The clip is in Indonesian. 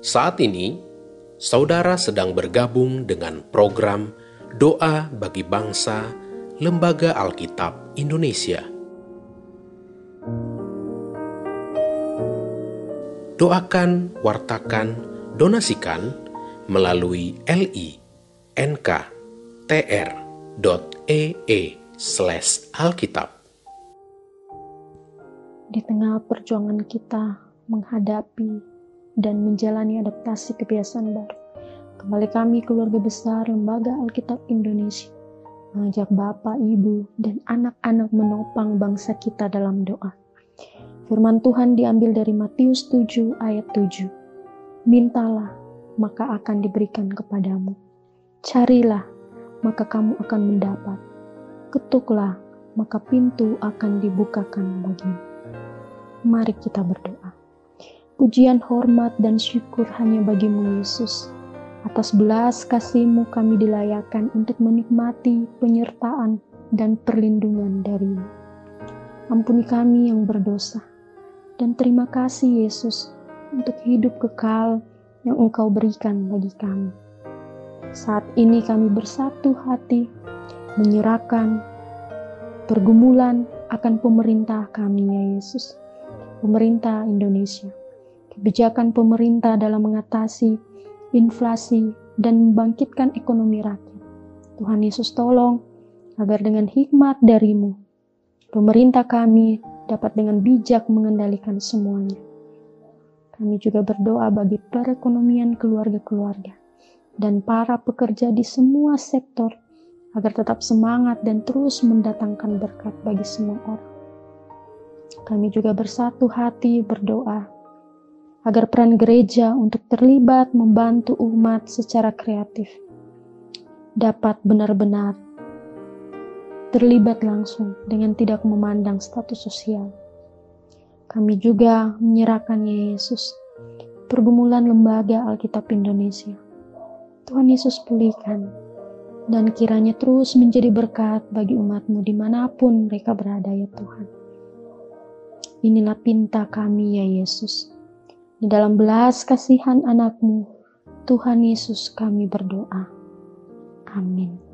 Saat ini, saudara sedang bergabung dengan program Doa bagi Bangsa Lembaga Alkitab Indonesia. Doakan, wartakan, donasikan melalui li.nk.tr.ee slash alkitab. Di tengah perjuangan kita menghadapi dan menjalani adaptasi kebiasaan baru, kembali kami keluarga besar Lembaga Alkitab Indonesia mengajak Bapak, Ibu, dan anak-anak menopang bangsa kita dalam doa Firman Tuhan diambil dari Matius 7 ayat 7. Mintalah, maka akan diberikan kepadamu. Carilah, maka kamu akan mendapat. Ketuklah, maka pintu akan dibukakan bagimu. Mari kita berdoa. Pujian, hormat, dan syukur hanya bagimu Yesus. Atas belas kasihmu kami dilayakan untuk menikmati penyertaan dan perlindungan darimu. Ampuni kami yang berdosa dan terima kasih Yesus untuk hidup kekal yang Engkau berikan bagi kami. Saat ini kami bersatu hati menyerahkan pergumulan akan pemerintah kami ya Yesus. Pemerintah Indonesia. Kebijakan pemerintah dalam mengatasi inflasi dan membangkitkan ekonomi rakyat. Tuhan Yesus tolong agar dengan hikmat darimu, pemerintah kami dapat dengan bijak mengendalikan semuanya. Kami juga berdoa bagi perekonomian keluarga-keluarga dan para pekerja di semua sektor agar tetap semangat dan terus mendatangkan berkat bagi semua orang. Kami juga bersatu hati berdoa agar peran gereja untuk terlibat membantu umat secara kreatif dapat benar-benar terlibat langsung dengan tidak memandang status sosial. Kami juga menyerahkan Yesus, pergumulan lembaga Alkitab Indonesia. Tuhan Yesus pulihkan, dan kiranya terus menjadi berkat bagi umatmu di mana pun mereka berada ya Tuhan. Inilah pinta kami ya Yesus. Di dalam belas kasihan anakmu, Tuhan Yesus kami berdoa. Amin.